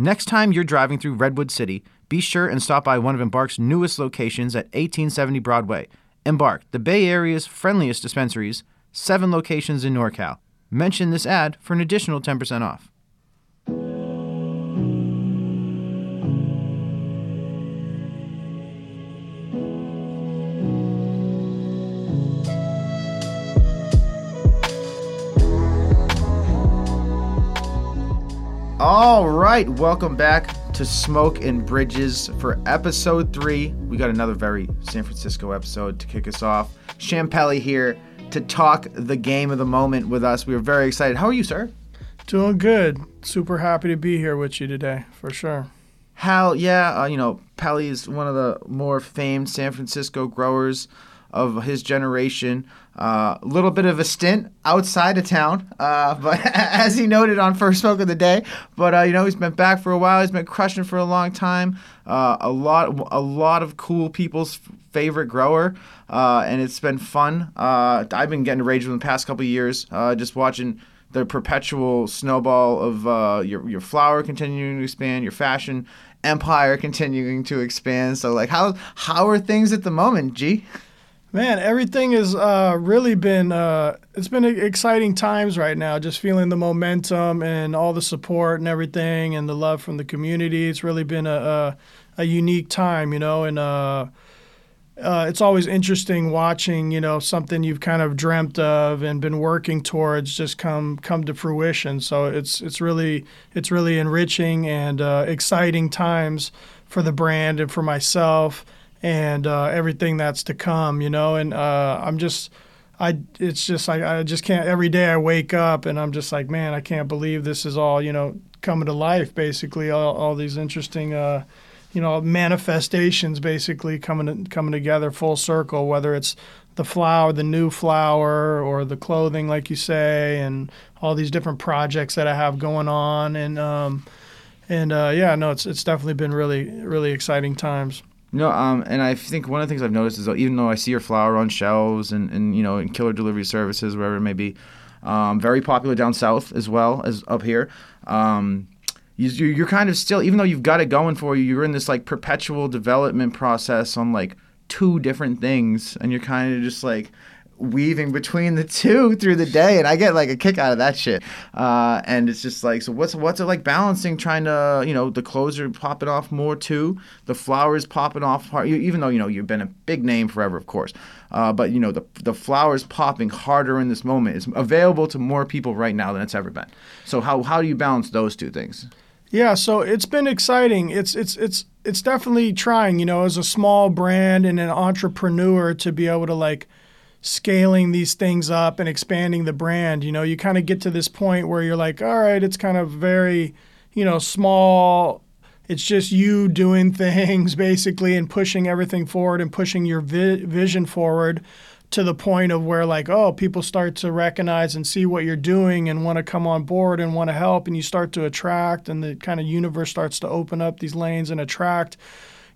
Next time you're driving through Redwood City, be sure and stop by one of Embark's newest locations at 1870 Broadway. Embark, the Bay Area's friendliest dispensaries, seven locations in NorCal. Mention this ad for an additional 10% off. All right, welcome back to Smoke and Bridges for episode three. We got another very San Francisco episode to kick us off. Champelli here to talk the game of the moment with us. We are very excited. How are you, sir? Doing good. Super happy to be here with you today, for sure. Hal, yeah, uh, you know, Pelly is one of the more famed San Francisco growers of his generation. A uh, little bit of a stint outside of town, uh, but as he noted on First Smoke of the Day. But uh, you know, he's been back for a while. He's been crushing for a long time. Uh, a lot, a lot of cool people's favorite grower, uh, and it's been fun. Uh, I've been getting rage with the past couple years, just watching the perpetual snowball of your your flower continuing to expand, your fashion empire continuing to expand. So like, how how are things at the moment, G? Man, everything has uh, really been uh, it's been exciting times right now. Just feeling the momentum and all the support and everything, and the love from the community. It's really been a a, a unique time, you know, and uh, uh, it's always interesting watching, you know, something you've kind of dreamt of and been working towards just come come to fruition. So it's it's really it's really enriching and uh, exciting times for the brand and for myself and uh, everything that's to come, you know. And uh, I'm just, I, it's just like I just can't. Every day I wake up and I'm just like, man, I can't believe this is all, you know, coming to life. Basically, all, all these interesting, uh, you know, manifestations basically coming coming together full circle. Whether it's the flower, the new flower, or the clothing, like you say, and all these different projects that I have going on, and um, and uh, yeah, no, it's it's definitely been really really exciting times. No, um, and I think one of the things I've noticed is that even though I see your flower on shelves and, and you know in killer delivery services wherever it may be, um, very popular down south as well as up here. Um, you, you're kind of still, even though you've got it going for you, you're in this like perpetual development process on like two different things, and you're kind of just like weaving between the two through the day, and I get like a kick out of that shit. Uh, and it's just like, so what's what's it like balancing trying to, you know, the clothes are popping off more too, the flowers popping off, hard, even though you know you've been a big name forever, of course. Uh, but you know the the flowers popping harder in this moment is available to more people right now than it's ever been. So how how do you balance those two things? Yeah, so it's been exciting. It's it's it's it's definitely trying, you know, as a small brand and an entrepreneur to be able to like scaling these things up and expanding the brand. You know, you kind of get to this point where you're like, all right, it's kind of very, you know, small. It's just you doing things basically and pushing everything forward and pushing your vi- vision forward to the point of where like oh people start to recognize and see what you're doing and want to come on board and want to help and you start to attract and the kind of universe starts to open up these lanes and attract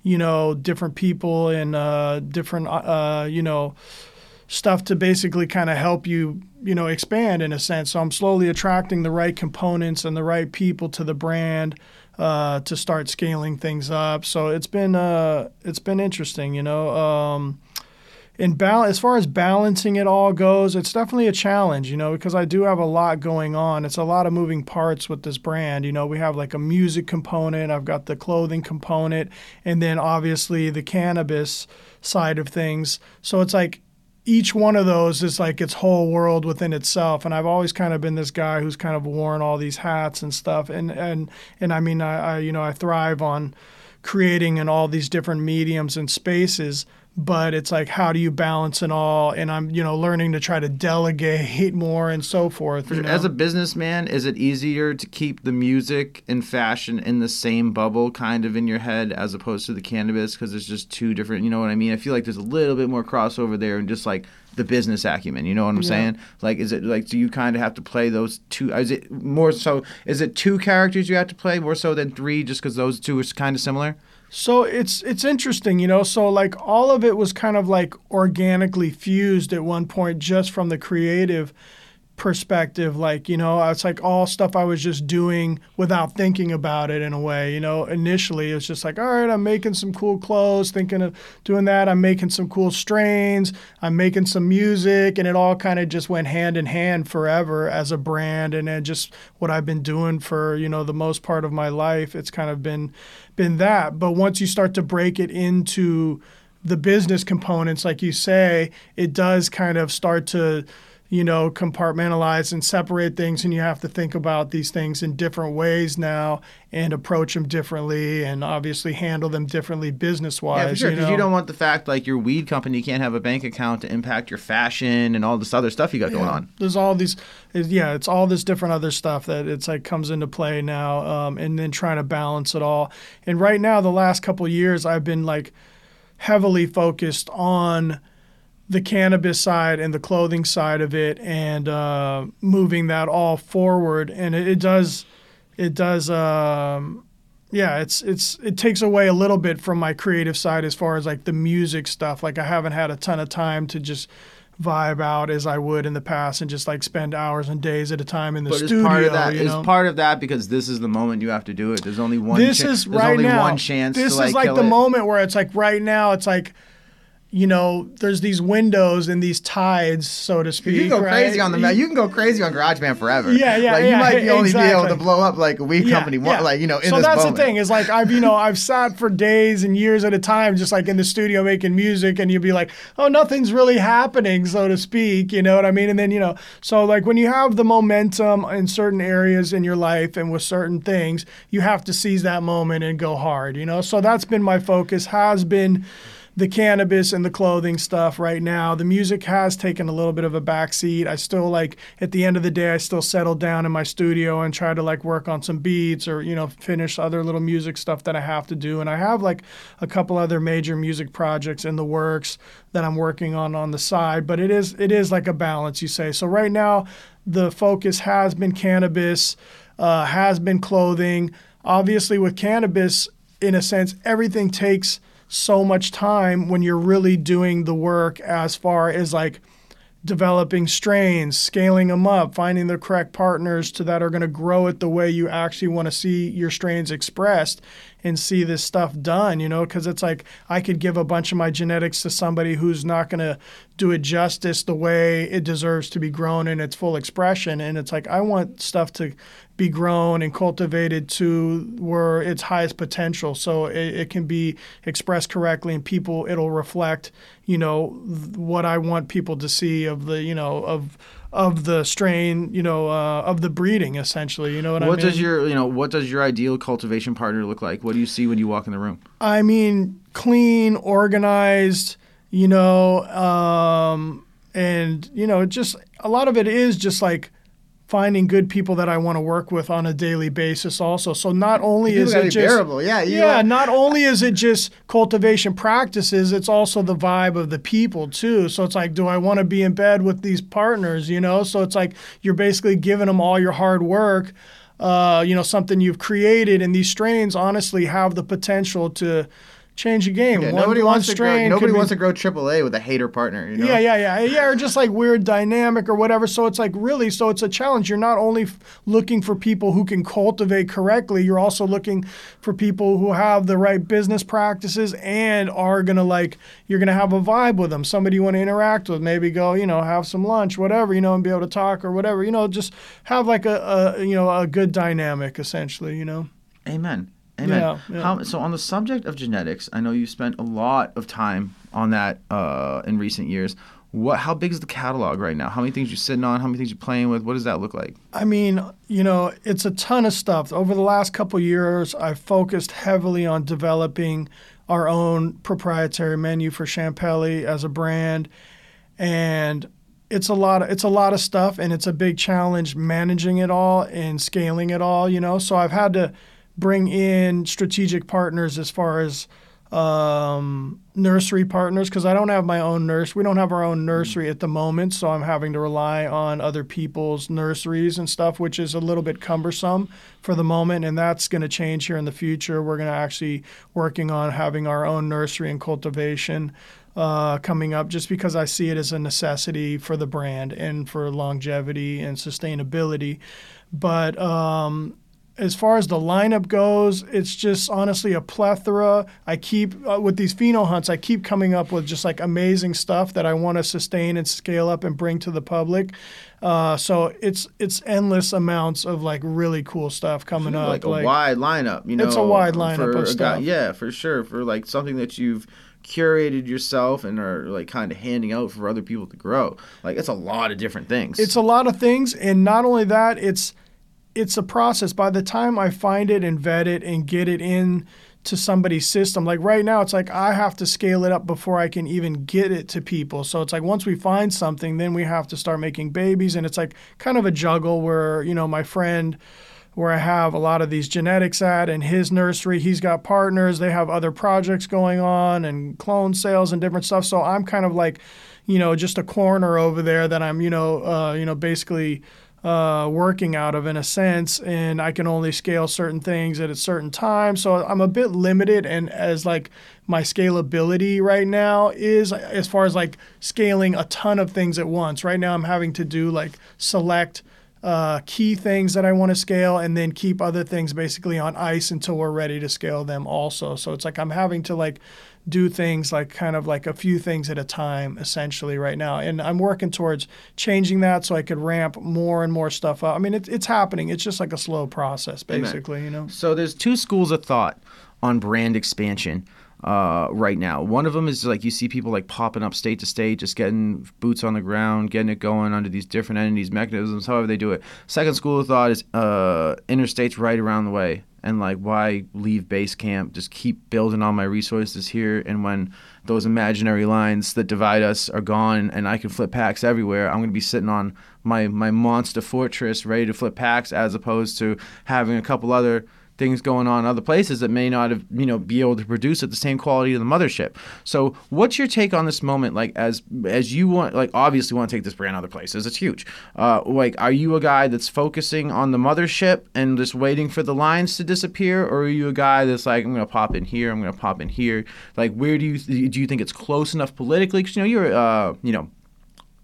you know different people and uh, different uh, you know stuff to basically kind of help you, you know, expand in a sense. So I'm slowly attracting the right components and the right people to the brand uh, to start scaling things up. So it's been uh, it's been interesting, you know. Um, in bal- as far as balancing it all goes, it's definitely a challenge, you know, because I do have a lot going on. It's a lot of moving parts with this brand. You know, we have like a music component, I've got the clothing component, and then obviously the cannabis side of things. So it's like each one of those is like its whole world within itself. And i've always kind of been this guy who's kind of worn all these hats and stuff. And and and i mean i, I you know i thrive on creating in all these different mediums and spaces but it's like how do you balance it all? And i'm you know learning to try to delegate more and so forth you know? as a businessman is it easier to keep the music and fashion in the same bubble kind of in your head as opposed to the cannabis? Because it's just two different you know what i mean? I feel like there's a little bit more crossover there and just like the business acumen you know what i'm yeah. saying? Like is it like do you kind of have to play those two is it more so is it two characters you have to play more so than three just because those two are kind of similar so it's it's interesting, you know. So like all of it was kind of like organically fused at one point, just from the creative perspective like you know it's like all stuff i was just doing without thinking about it in a way you know initially it's just like all right i'm making some cool clothes thinking of doing that i'm making some cool strains i'm making some music and it all kind of just went hand in hand forever as a brand and then just what i've been doing for you know the most part of my life it's kind of been been that. But once you start to break it into the business components like you say it does kind of start to you know, compartmentalize and separate things, and you have to think about these things in different ways now and approach them differently, and obviously handle them differently business wise. Yeah, for sure. you Because know? you, don't want the fact like your weed company can't have a bank account to impact your fashion and all this other stuff you got going on. There's all these, yeah, it's all this different other stuff that it's like comes into play now, um, and then trying to balance it all. And right now, the last couple of years, I've been like heavily focused on the cannabis side and the clothing side of it, and uh, moving that all forward. And it, it does, it does. Um, yeah, it's it's it takes away a little bit from my creative side as far as like the music stuff. Like I haven't had a ton of time to just vibe out as I would in the past and just like spend hours and days at a time in the But studio. it's part of that. you It's know? part of that because this is the moment you have to do it. There's only one. this cha- is there's right only now. one chance. This like, is like kill the it. moment where it's like right now. It's like, you know, there's these windows and these tides, so to speak. You can go right? crazy on the ma- You can go crazy on GarageBand forever. Yeah, yeah, Like you yeah, might be only be able to blow up like a weed company. one- Like you know, in so that's moment. the thing is like I've you know I've sat for days and years at a time just like in the studio making music and you'd be like oh nothing's really happening so to speak you know what I mean and then you know so like when you have the momentum in certain areas in your life and with certain things you have to seize that moment and go hard you know so that's been my focus has been the cannabis and the clothing stuff right now. The music has taken a little bit of a backseat. I still like at the end of the day, I still settle down in my studio and try to like work on some beats or you know finish other little music stuff that I have to do. And I have like a couple other major music projects in the works that I'm working on on the side. But it is it is like a balance, you say. So right now, the focus has been cannabis, uh, has been clothing. Obviously, with cannabis, in a sense, everything takes so much time when you're really doing the work as far as like developing strains, scaling them up, finding the correct partners to that are going to grow it the way you actually want to see your strains expressed and see this stuff done, you know, because it's like I could give a bunch of my genetics to somebody who's not going to do it justice the way it deserves to be grown in its full expression. And it's like I want stuff to be grown and cultivated to where its highest potential so it, it can be expressed correctly and people it'll reflect you know what i want people to see of the you know of of the strain you know uh, of the breeding essentially you know what, What i mean What does your you know what does your ideal cultivation partner look like? What do you see when you walk in the room? I mean, clean, organized, you know, um, and you know, just a lot of it is just like finding good people that I want to work with on a daily basis. Also, so not only People is it just bearable. Yeah, you yeah, not only is it just cultivation practices, it's also the vibe of the people too. So it's like, do I want to be in bed with these partners? You know, so it's like you're basically giving them all your hard work. Uh, you know, something you've created, and these strains honestly have the potential to change the game. Yeah, nobody wants to grow. Nobody be- wants to grow AAA with a hater partner. You know? yeah, yeah, yeah, yeah, or just like weird dynamic or whatever. So it's like really, so it's a challenge. You're not only f- looking for people who can cultivate correctly, you're also looking for people who have the right business practices and are gonna like you're gonna have a vibe with them. Somebody you want to interact with, maybe go, you know, have some lunch, whatever, you know, and be able to talk or whatever, you know, just have like a, a you know a good dynamic essentially, you know. Amen. Amen. Yeah, yeah. How, so on the subject of genetics, I know you spent a lot of time on that uh, in recent years. What? How big is the catalog right now? How many things you sitting on? How many things you playing with? What does that look like? I mean, you know, it's a ton of stuff. Over the last couple years, I've focused heavily on developing our own proprietary menu for Champelli as a brand, and it's a lot of it's a lot of stuff, and it's a big challenge managing it all and scaling it all. You know, so I've had to bring in strategic partners as far as um, nursery partners because I don't have my own nurse. We don't have our own nursery at the moment, so I'm having to rely on other people's nurseries and stuff, which is a little bit cumbersome for the moment, and that's going to change here in the future. We're going to actually working on having our own nursery and cultivation. uh, coming up just because I see it as a necessity for the brand and for longevity and sustainability. But um, as far as the lineup goes, it's just honestly a plethora. I keep uh, with these pheno hunts, I keep coming up with just like amazing stuff that I want to sustain and scale up and bring to the public. Uh, so it's it's endless amounts of like really cool stuff coming up. Like a wide lineup, you know. It's a wide lineup for of a guy- stuff. yeah, for sure. For like something that you've curated yourself and are like kind of handing out for other people to grow. Like it's a lot of different things. It's a lot of things, and not only that, it's it's a process. By the time I find it and vet it and get it in to somebody's system, like right now, it's like I have to scale it up before I can even get it to people. So it's like once we find something, then we have to start making babies, and it's like kind of a juggle where you know my friend. Where I have a lot of these genetics at, and his nursery, he's got partners. They have other projects going on and clone sales and different stuff. So I'm kind of like, you know, just a corner over there that I'm, you know, uh, you know, basically uh, working out of in a sense, and I can only scale certain things at a certain time. So I'm a bit limited, and as like my scalability right now is as far as like scaling a ton of things at once. Right now, I'm having to do like select. Uh, key things that I want to scale, and then keep other things basically on ice until we're ready to scale them. Also, so it's like I'm having to like do things like kind of like a few things at a time essentially right now. And i'm working towards changing that so i could ramp more and more stuff up. I mean it, it's happening. It's just like a slow process basically you know? So there's two schools of thought on brand expansion uh, right now. One of them is like you see people like popping up state to state, just getting boots on the ground, getting it going under these different entities, mechanisms, however they do it. Second school of thought is uh, interstates right around the way. And like, why leave base camp? Just keep building on my resources here. And when those imaginary lines that divide us are gone, and I can flip packs everywhere, I'm to be sitting on my my monster fortress, ready to flip packs, as opposed to having a couple other things going on in other places that may not have you know be able to produce at the same quality of the mothership. So what's your take on this moment? Like as as you want like obviously want to take this brand other places. It's huge. Uh, like are you a guy that's focusing on the mothership and just waiting for the lines to disappear, or are you a guy that's like I'm gonna pop in here, I'm gonna pop in here? Like where do you do you think it's close enough politically? Because you know you're uh you know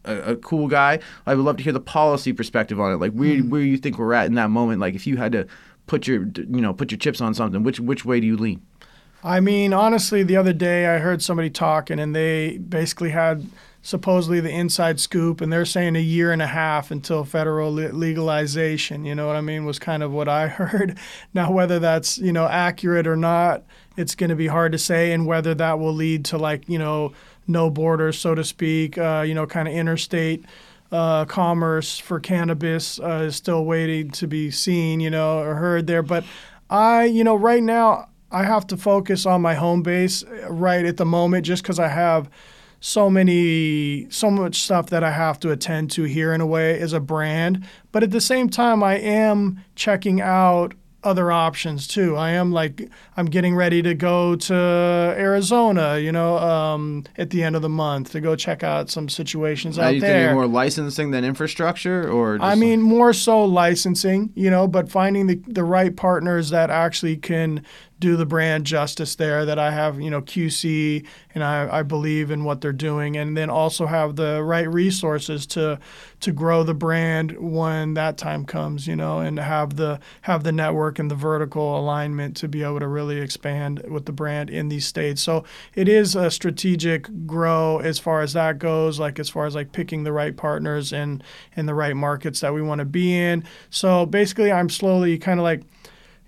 a, a, cool guy. I would love to hear the policy perspective on it. Like where where you think we're at in that moment. Like if you had to put your you know put your chips on something, which which way do you lean? I mean, honestly, the other day I heard somebody talking, and they basically had supposedly the inside scoop, and they're saying a year and a half until federal legalization. You know what I mean? Was kind of what I heard. Now, whether that's you know accurate or not, it's going to be hard to say, and whether that will lead to like you know no borders, so to speak. Uh, you know, kind of interstate. Uh, commerce for cannabis uh, is still waiting to be seen, you know, or heard there. But I, you know, right now I have to focus on my home base uh, right at the moment just because I have so many, so much stuff that I have to attend to here in a way as a brand. But at the same time, I am checking out other options too. I am like I'm getting ready to go to Arizona, you know, um, at the end of the month to go check out some situations Are out you there. thinking more licensing than infrastructure, or just I mean, more so licensing, you know, but finding the, the right partners that actually can do the brand justice there, that I have, you know, QC and I, I believe in what they're doing, and then also have the right resources to to grow the brand when that time comes, you know, and have the have the network and the vertical alignment to be able to really expand with the brand in these states. So it is a strategic grow as far as that goes, like as far as like picking the right partners and in the right markets that we want to be in. So basically, I'm slowly kind of like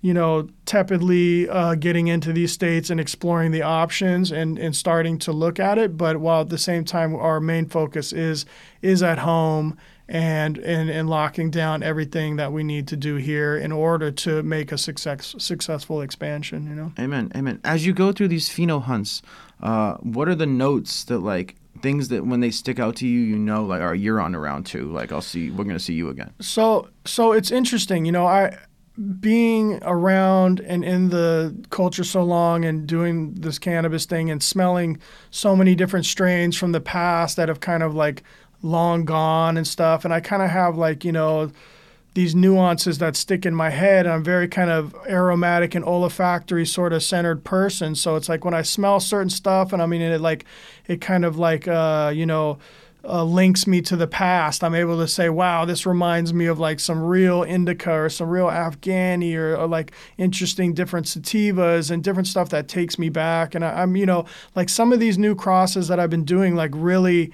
you know, tepidly uh, getting into these states and exploring the options and, and starting to look at it. But while at the same time, our main focus is is at home and, and, and locking down everything that we need to do here in order to make a success, successful expansion, you know? Amen, amen. As you go through these pheno hunts, uh, what are the notes that like things that when they stick out to you, you know, like, are you're on the round two. Like, I'll see, we're gonna see you again. So so it's interesting, you know, I being around and in the culture so long and doing this cannabis thing and smelling so many different strains from the past that have kind of like long gone and stuff and I kind of have like, you know, these nuances that stick in my head. And I'm very kind of aromatic and olfactory sort of centered person. So it's like when I smell certain stuff, and I mean it like it kind of like uh, you know. Uh, links me to the past. I'm able to say, wow, this reminds me of like some real indica or some real Afghani or, or like interesting different sativas and different stuff that takes me back. And I, I'm, you know, like some of these new crosses that I've been doing, like really,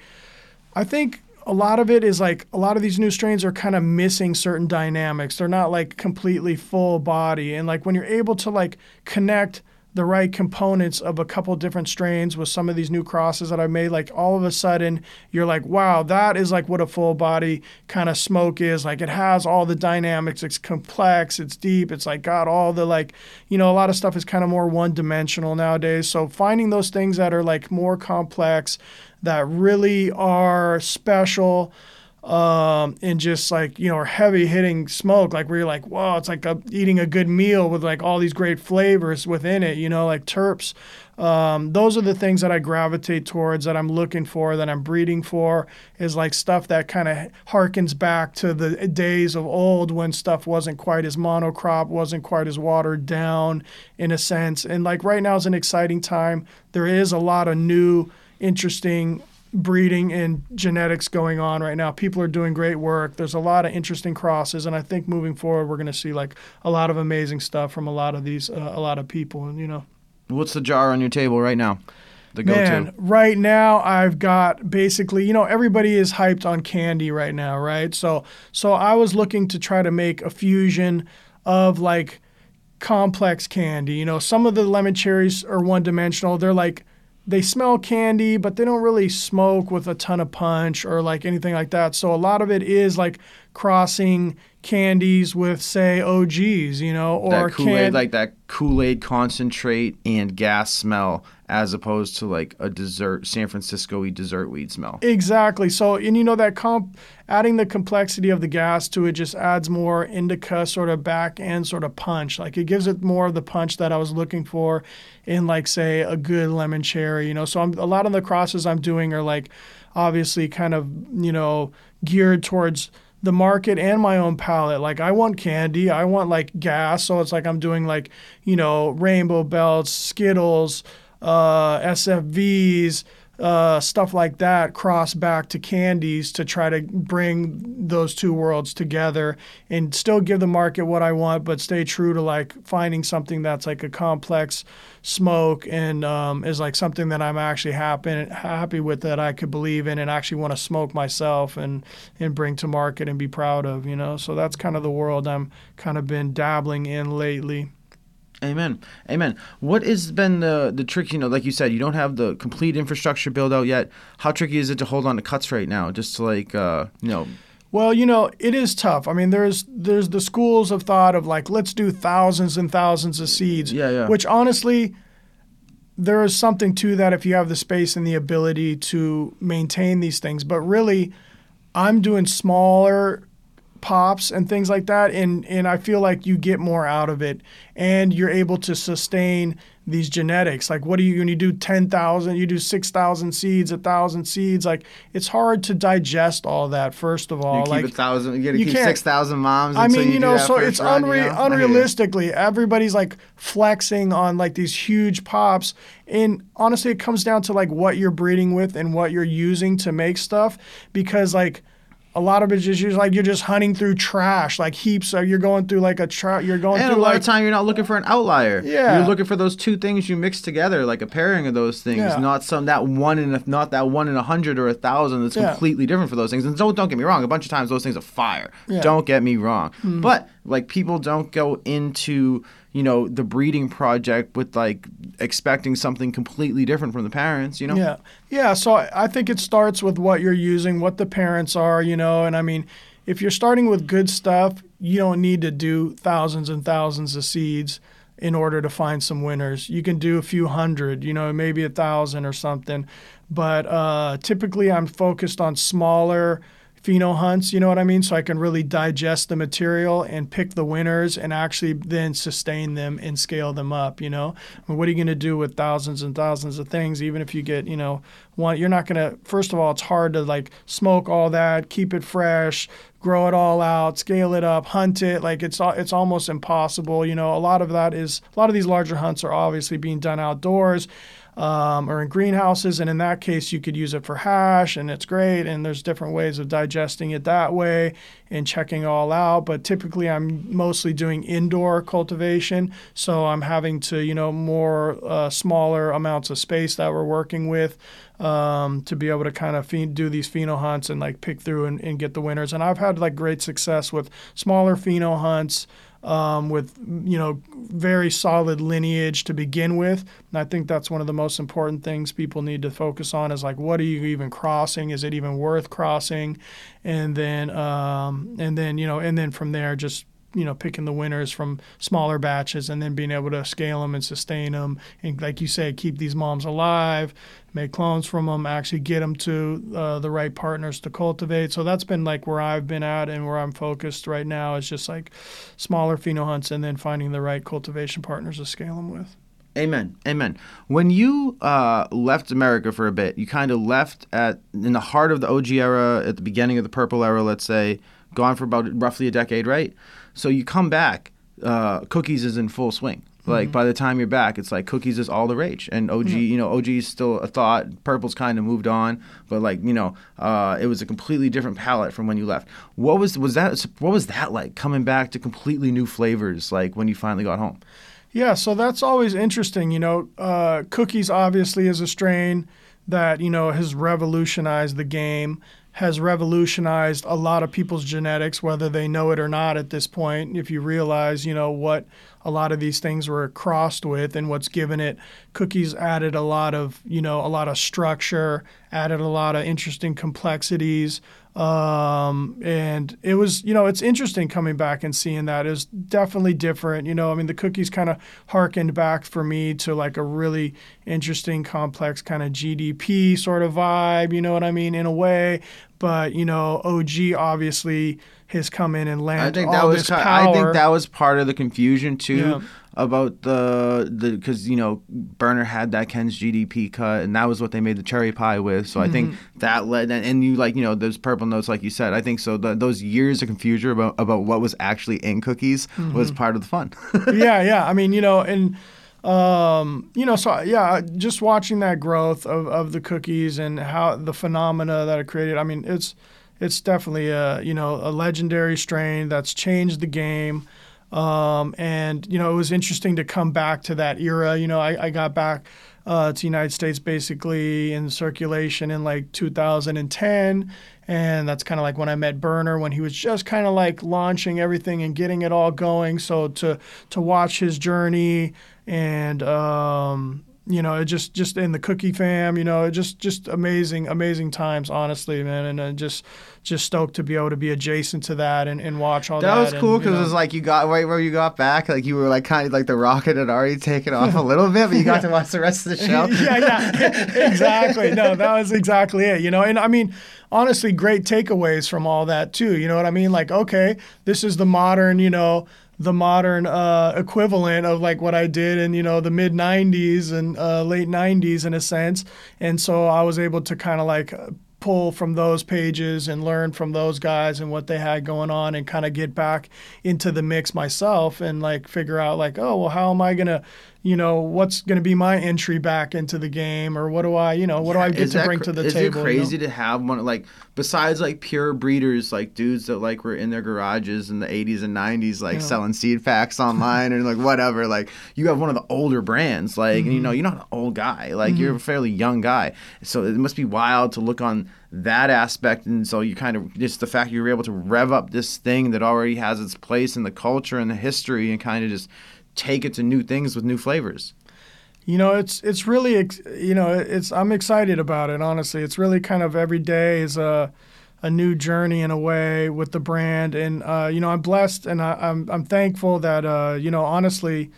I think a lot of it is like a lot of these new strains are kind of missing certain dynamics. They're not like completely full body. And like when you're able to like connect the right components of a couple different strains with some of these new crosses that I made, like all of a sudden you're like, wow, that is like what a full body kind of smoke is. Like it has all the dynamics, it's complex, it's deep, it's like got all the like, you know, a lot of stuff is kind of more one dimensional nowadays. So finding those things that are like more complex, that really are special um, and just like you know heavy hitting smoke like where you're like whoa it's like a, eating a good meal with like all these great flavors within it you know like terps. Um, those are the things that i gravitate towards that i'm looking for that i'm breeding for is like stuff that kind of harkens back to the days of old when stuff wasn't quite as monocrop wasn't quite as watered down in a sense. And like right now is an exciting time. There is a lot of new interesting breeding and genetics going on right now. People are doing great work. There's a lot of interesting crosses, and I think moving forward, we're going to see like a lot of amazing stuff from a lot of these, uh, a lot of people, and you know. What's the jar on your table right now? The Man, go-to. right now I've got basically, you know, everybody is hyped on candy right now, right? So, so I was looking to try to make a fusion of like complex candy. You know, some of the lemon cherries are one dimensional. They're like they smell candy, but they don't really smoke with a ton of punch or like anything like that. So a lot of it is like crossing candies with say OGs, you know, or that Kool-Aid, can- like that Kool-Aid concentrate and gas smell as opposed to like a dessert San Francisco-y dessert weed smell. Exactly. So and you know that comp adding the complexity of the gas to it just adds more indica sort of back end sort of punch. Like it gives it more of the punch that I was looking for in like say a good lemon cherry, you know. So I'm, a lot of the crosses I'm doing are like obviously kind of, you know, geared towards the market and my own palate. Like I want candy, I want like gas, so it's like I'm doing like, you know, rainbow belts, Skittles, uh, SFVs, uh, stuff like that cross back to candies to try to bring those two worlds together and still give the market what I want, but stay true to like finding something that's like a complex smoke and um, is like something that I'm actually happy happy with that I could believe in and actually want to smoke myself and and bring to market and be proud of, you know. So that's kind of the world I'm kind of been dabbling in lately. Amen. Amen. What has been the the trick? You know, like you said, you don't have the complete infrastructure build out yet. How tricky is it to hold on to cuts right now? Just to like, uh, you know. Well, you know, it is tough. I mean, there's there's the schools of thought of like, let's do thousands and thousands of seeds. Yeah, yeah. Which honestly, there is something to that if you have the space and the ability to maintain these things. But really, I'm doing smaller pops and things like that and and I feel like you get more out of it and you're able to sustain these genetics like what do you when you do 10,000 you do 6,000 seeds 1,000 seeds like it's hard to digest all that first of all you keep like a thousand you got to keep 6,000 moms I mean you, you know so it's run, unre- you know? unrealistically everybody's like flexing on like these huge pops and honestly it comes down to like what you're breeding with and what you're using to make stuff because like a lot of it is just like you're just hunting through trash, like heaps. Of, you're going through like a tra- You're going and through a lot like, of time you're not looking for an outlier. Yeah, you're looking for those two things you mix together, like a pairing of those things, yeah. not some that one in a, not that one in a hundred or a thousand that's yeah. completely different for those things. And don't don't get me wrong, a bunch of times those things are fire. Yeah. Don't get me wrong, mm. but like people don't go into you know the breeding project with like expecting something completely different from the parents you know? Yeah. Yeah so i think it starts with what you're using what the parents are you know and i mean if you're starting with good stuff you don't need to do thousands and thousands of seeds in order to find some winners. You can do a few hundred you know maybe a thousand or something but uh, typically i'm focused on smaller pheno hunts, you know what I mean? So I can really digest the material and pick the winners and actually then sustain them and scale them up, you know? I mean, what are you going to do with thousands and thousands of things, even if you get, you know, one, you're not going to, first of all, it's hard to like smoke all that, keep it fresh, grow it all out, scale it up, hunt it. Like it's, it's almost impossible. You know, a lot of that is, a lot of these larger hunts are obviously being done outdoors um, or in greenhouses. And in that case, you could use it for hash, and it's great. And there's different ways of digesting it that way and checking all out. But typically, I'm mostly doing indoor cultivation, so I'm having to, you know, more uh, smaller amounts of space that we're working with. Um, to be able to kind of do these pheno hunts and like pick through and, and get the winners. And I've had like great success with smaller pheno hunts um, with you know very solid lineage to begin with. And I think that's one of the most important things people need to focus on is like what are you even crossing? Is it even worth crossing? And then um, and then you know and then from there just you know picking the winners from smaller batches and then being able to scale them and sustain them and like you say keep these moms alive make clones from them actually get them to uh, the right partners to cultivate so that's been like where i've been at and where i'm focused right now is just like smaller pheno hunts and then finding the right cultivation partners to scale them with Amen. Amen. When you uh, left America for a bit, you kind of left at in the heart of the OG era, at the beginning of the purple era, let's say, gone for about roughly a decade, right? So you come back, uh, cookies is in full swing. Like mm-hmm. by the time you're back, it's like cookies is all the rage, and OG, you know, OG is still a thought. Purple's kind of moved on, but like you know, uh, it was a completely different palette from when you left. What was was that? What was that like coming back to completely new flavors? Like when you finally got home. Yeah, so that's always interesting. You know, uh, cookies obviously is a strain that you know has revolutionized the game has revolutionized a lot of people's genetics, whether they know it or not at this point. If you realize, you know, what a lot of these things were crossed with and what's given it, cookies added a lot of, you know, a lot of structure, added a lot of interesting complexities. Um, and it was, you know, it's interesting coming back and seeing that is definitely different. You know, I mean, the cookies kind of harkened back for me to like a really interesting, complex kind of GDP sort of vibe. You know what I mean? In a way, but you know, OG obviously has come in and landed I think that was kind, I think that was part of the confusion too. Yeah about the the because you know Berner had that Ken's GDP cut, and that was what they made the cherry pie with. So mm-hmm. I think mm-hmm. that led, and, and, you like you know those purple notes, like you said. I think so. The, those years of confusion about about what was actually in cookies mm-hmm. was part of the fun. yeah, yeah. I mean, you know, and um, you know, so yeah, just watching that growth of, of the cookies and how the phenomena that it created. I mean, it's it's definitely a you know a legendary strain that's changed the game. Um, and you know, it was interesting to come back to that era. You know, I, I got back uh, to United States basically in circulation in like 2010, and that's kind of like when I met Berner when he was just kind of like launching everything and getting it all going. So to to watch his journey and um, you know, it just just in the cookie fam, you know, just just amazing, amazing times, honestly, man, and uh, just just stoked to be able to be adjacent to that and, and watch all that. That was cool because it was like you got right where you got back, like you were like kind of like the rocket had already taken off a little bit, but you got yeah. to watch the rest of the show. yeah, yeah, exactly. No, that was exactly it. You know, and I mean, honestly, great takeaways from all that too. You know what I mean? Like, okay, this is the modern, you know the modern uh, equivalent of like what I did in you know the mid 90s and uh, late 90s in a sense. And so I was able to kind of like pull from those pages and learn from those guys and what they had going on and kind of get back into the mix myself and like figure out like oh well how am I to you know, what's going to be my entry back into the game, or what do I, you know, what yeah, do I get to bring to the is table? Is it crazy you know? to have one like besides like pure breeders, like dudes that like were in their garages in the '80s and '90s, like yeah. selling seed packs online and like whatever. Like you have one of the older brands, like mm-hmm. and, you know, you're not an old guy, like mm-hmm. you're a fairly young guy, so it must be wild to look on that aspect and so you kind of just the fact you were able to rev up this thing that already has its place in the culture and the history and kind of just take it to new things with new flavors. You know, it's it's really you know it's I'm excited about it. Honestly, it's really kind of every day is a a new journey in a way with the brand, and uh, you know I'm blessed and I, am I'm, I'm thankful that uh, you know honestly,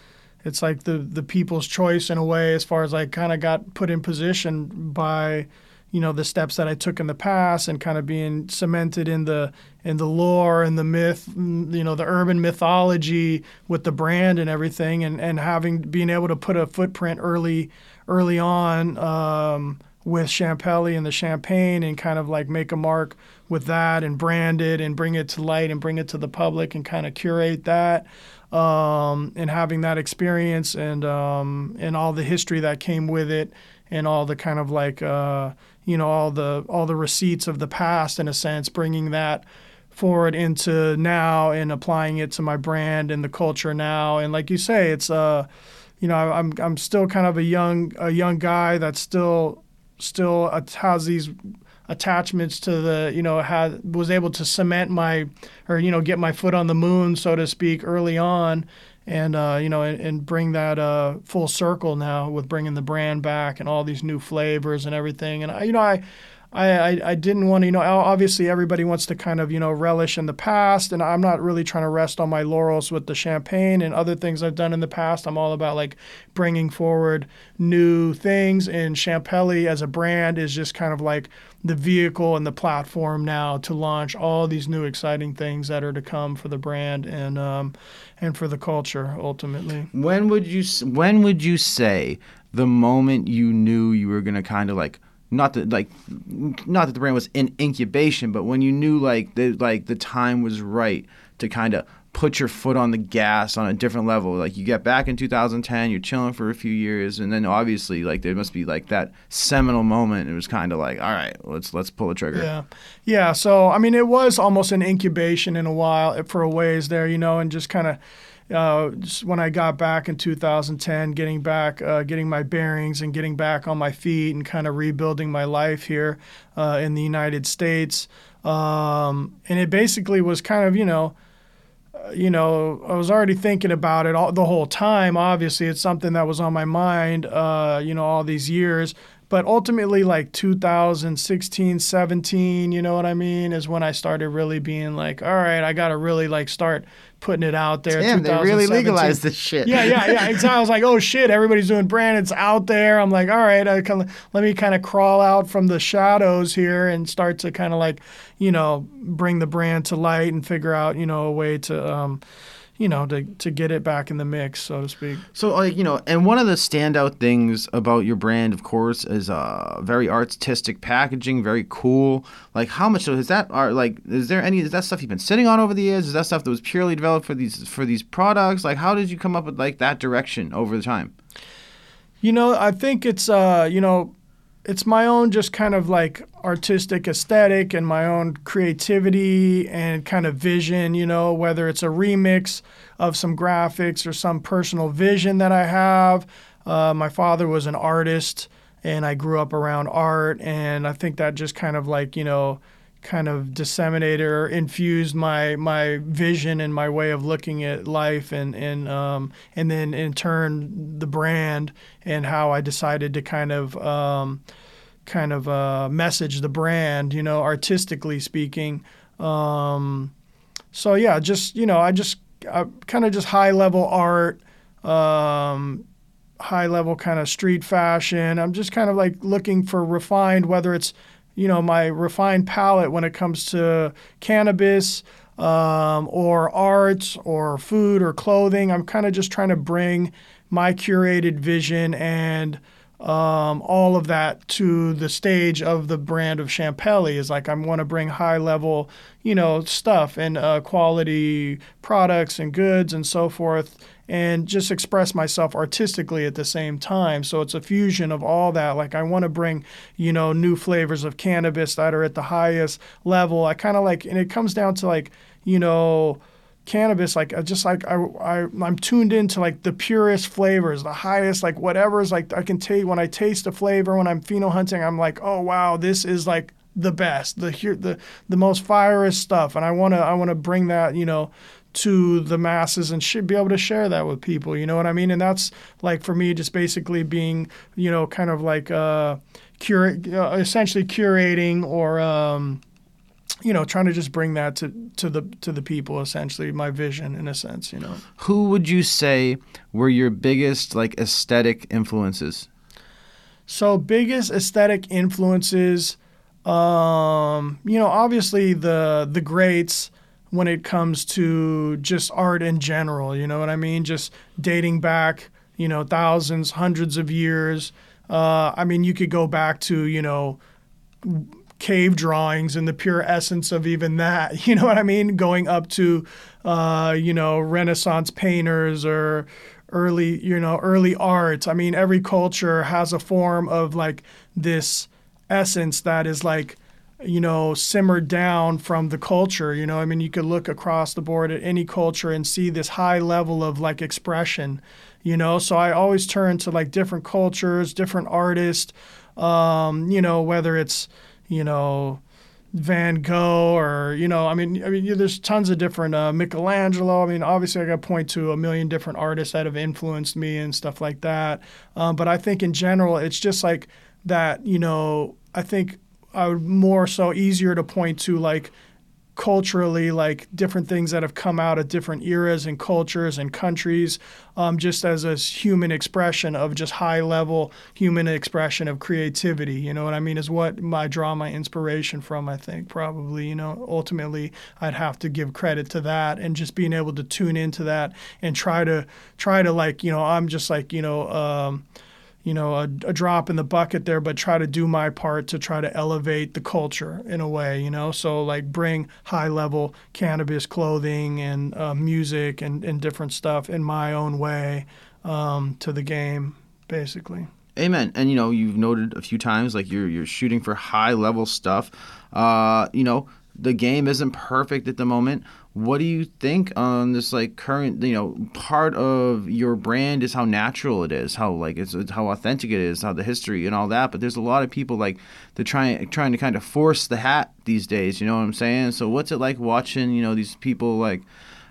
it's like the the people's choice in a way as far as I kind of got put in position by you know the steps that I took in the past and kind of being cemented in the in the lore and the myth mm, you know the urban mythology with the brand and everything and and having being able to put a footprint early early on um, with Champelli and the champagne and kind of like make a mark with that and brand it and bring it to light and bring it to the public and kind of curate that um, and having that experience and um, and all the history that came with it and all the kind of like uh, you know all the all the receipts of the past in a sense, bringing that forward into now and applying it to my brand and the culture now. And like you say, it's uh, you know, I'm I'm still kind of a young a young guy that's still still has these attachments to the you know had was able to cement my or you know get my foot on the moon so to speak early on and uh, you know, and, and bring that uh, full circle now with bringing the brand back and all these new flavors and everything. And I, you know, I, I, I, didn't want to, you know, obviously everybody wants to kind of, you know, relish in the past. And I'm not really trying to rest on my laurels with the champagne and other things I've done in the past. I'm all about like bringing forward new things. And Champelli as a brand is just kind of like the vehicle and the platform now to launch all these new exciting things that are to come for the brand and, um, and for the culture ultimately. When would you, when would you say the moment you knew you were going to kind of like, not that like not that the brand was in incubation, but when you knew like the like the time was right to kind of put your foot on the gas on a different level. Like you get back in 2010, you're chilling for a few years, and then obviously like there must be like that seminal moment. It was kind of like, all right, let's let's pull the trigger. Yeah, yeah. So I mean, it was almost an incubation in a while for a ways there, you know, and just kind of uh, when I got back in 2010, getting back, uh, getting my bearings and getting back on my feet and kind of rebuilding my life here uh, in the United States. Um, and it basically was kind of, you know, you know, I was already thinking about it all, the whole time. Obviously, it's something that was on my mind, uh, you know, all these years but ultimately like 2016 17 you know what i mean is when i started really being like all right i gotta really like start putting it out there Damn, they really legalized this shit. Yeah yeah yeah exactly. I was like oh shit everybody's doing brand it's out there. I'm like all right let me kind of crawl out from the shadows here and start to kind of like you know bring the brand to light and figure out you know a way to um, you know, to, to get it back in the mix, so to speak. So, like, you know, and one of the standout things about your brand, of course, is uh, very artistic packaging, very cool. Like, how much is that art? Like, is there any, is that stuff you've been sitting on over the years? Is that stuff that was purely developed for these, for these products? Like, how did you come up with, like, that direction over the time? You know, I think it's, uh, you know, it's my own just kind of like artistic aesthetic and my own creativity and kind of vision, you know, whether it's a remix of some graphics or some personal vision that I have. Uh, my father was an artist and I grew up around art, and I think that just kind of like, you know, kind of disseminated or infused my my vision and my way of looking at life and and um, and then in turn the brand and how I decided to kind of um, kind of uh, message the brand you know artistically speaking. Um, so yeah just you know I just kind of just high level art um, high level kind of street fashion. I'm just kind of like looking for refined whether it's you know my refined palate when it comes to cannabis um, or art or food or clothing. I'm kind of just trying to bring my curated vision and um, all of that to the stage of the brand of Champelli is like I want to bring high level, you know, stuff and uh, quality products and goods and so forth, and just express myself artistically at the same time. So it's a fusion of all that. Like I want to bring, you know, new flavors of cannabis that are at the highest level. I kind of like, and it comes down to like, you know cannabis like just like I, I i'm tuned into like the purest flavors the highest like whatever is like i can taste when i taste a flavor when i'm pheno hunting i'm like oh wow this is like the best the the the most fierest stuff and i want to i want to bring that you know to the masses and should be able to share that with people you know what i mean and that's like for me just basically being you know kind of like uh cure uh, essentially curating or um you know, trying to just bring that to, to the to the people essentially, my vision in a sense, you know. Who would you say were your biggest like aesthetic influences? So biggest aesthetic influences, um, you know, obviously the the greats when it comes to just art in general. You know what I mean? Just dating back, you know, thousands, hundreds of years. Uh, I mean, you could go back to you know cave drawings and the pure essence of even that. You know what I mean? Going up to, uh, you know, Renaissance painters or early, you know, early art. I mean, every culture has a form of like this essence that is like, you know, simmered down from the culture. You know, I mean, you could look across the board at any culture and see this high level of like expression. You know, so I always turn to like different cultures, different artists. Um, you know, whether it's you know, Van Gogh or you know, I mean, I mean, there's tons of different uh, Michelangelo. I mean, obviously, I got to point to a million different artists that have influenced me and stuff like that. Um, but I think in general, it's just like that. You know, I think I would more so easier to point to like culturally like different things that have come out of different eras and cultures and countries um, just as a human expression of just high level human expression of creativity you know what i mean is what i draw my inspiration from i think probably you know. Ultimately i'd have to give credit to that and just being able to tune into that and try to try to like you know i'm just like you know um, you know, a, a, drop in the bucket there, but try to do my part to try to elevate the culture in a way, you know. So like bring high level cannabis clothing and uh, music and, and different stuff in my own way um, to the game, basically. Amen. And you know, you've noted a few times like you're you're shooting for high level stuff. Uh, you know, the game isn't perfect at the moment. What do you think on this like current, you know, part of your brand is how natural it is, how like it's, how authentic it is, how the history and all that. But there's a lot of people like they're trying trying to kind of force the hat these days. You know what I'm saying? So what's it like watching you know these people like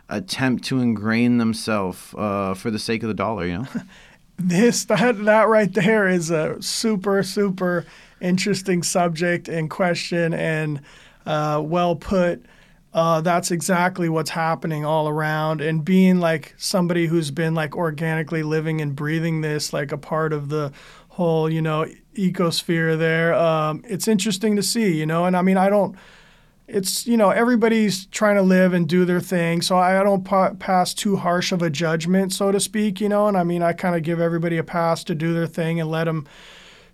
attempt to ingrain themselves uh, for the sake of the dollar? You know. this that that right there is a super super interesting subject and question and uh, well put. Uh, that's exactly what's happening all around. And being like somebody who's been like organically living and breathing this, like a part of the whole, you know, ecosphere there, um, it's interesting to see, you know. And I mean, I don't, it's, you know, everybody's trying to live and do their thing. So I don't pa- pass too harsh of a judgment, so to speak, you know. And I mean, I kind of give everybody a pass to do their thing and let them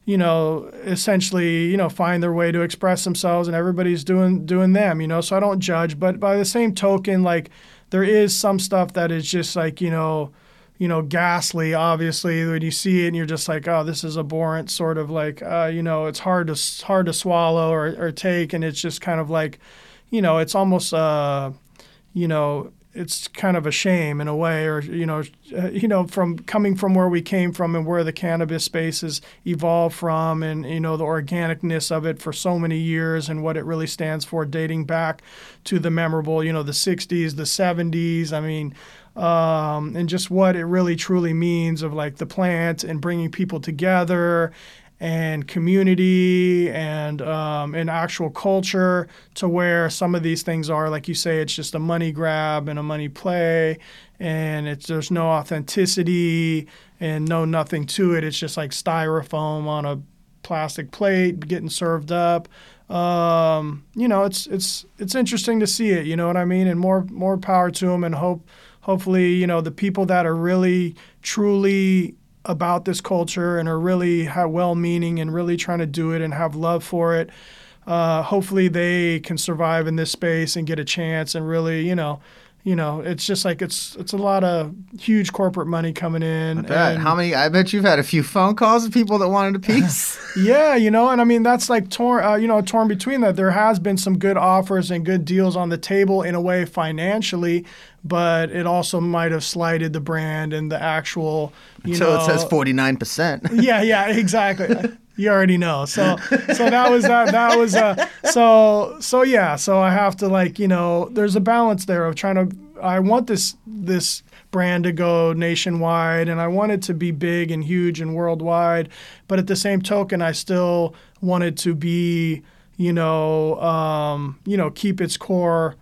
you know, essentially, you know, find their way to express themselves, and everybody's doing doing them, you know. So I don't judge, but by the same token, like there is some stuff that is just like you know, you know, ghastly. Obviously, when you see it, and you're just like, oh, this is abhorrent, sort of like, uh, you know, it's hard to hard to swallow or, or take, and it's just kind of like, you know, it's almost, uh, you know, it's kind of a shame in a way, or you know, uh, you know, from coming from where we came from and where the cannabis space has evolved from, and you know, the organicness of it for so many years and what it really stands for, dating back to the memorable, you know, the '60s, the '70s. I mean. Um, and just what it really truly means of like the plant and bringing people together and community and um, and actual culture to where some of these things are like you say it's just a money grab and a money play and it's there's no authenticity and no nothing to it. It's just like styrofoam on a plastic plate getting served up. Um, you know it's it's it's interesting to see it you know what I mean? And more more power to them and hope hopefully you know the people that are really truly about this culture and are really well-meaning and really trying to do it and have love for it. Uh, hopefully, they can survive in this space and get a chance and really, you know, you know, it's just like it's it's a lot of huge corporate money coming in. I bet. How many? I bet you've had a few phone calls of people that wanted a piece. yeah, you know, and I mean that's like torn, uh, you know, torn between that. There has been some good offers and good deals on the table in a way financially, but it also might have slighted the brand and the actual. You Until know, it says forty nine percent. Yeah, yeah, exactly. you already know. So so that was that that was uh so so yeah, so I have to like, you know, there's a balance there of trying to I want this this brand to go nationwide and I want it to be big and huge and worldwide, but at the same token I still wanted to be, you know, um, you know, keep its core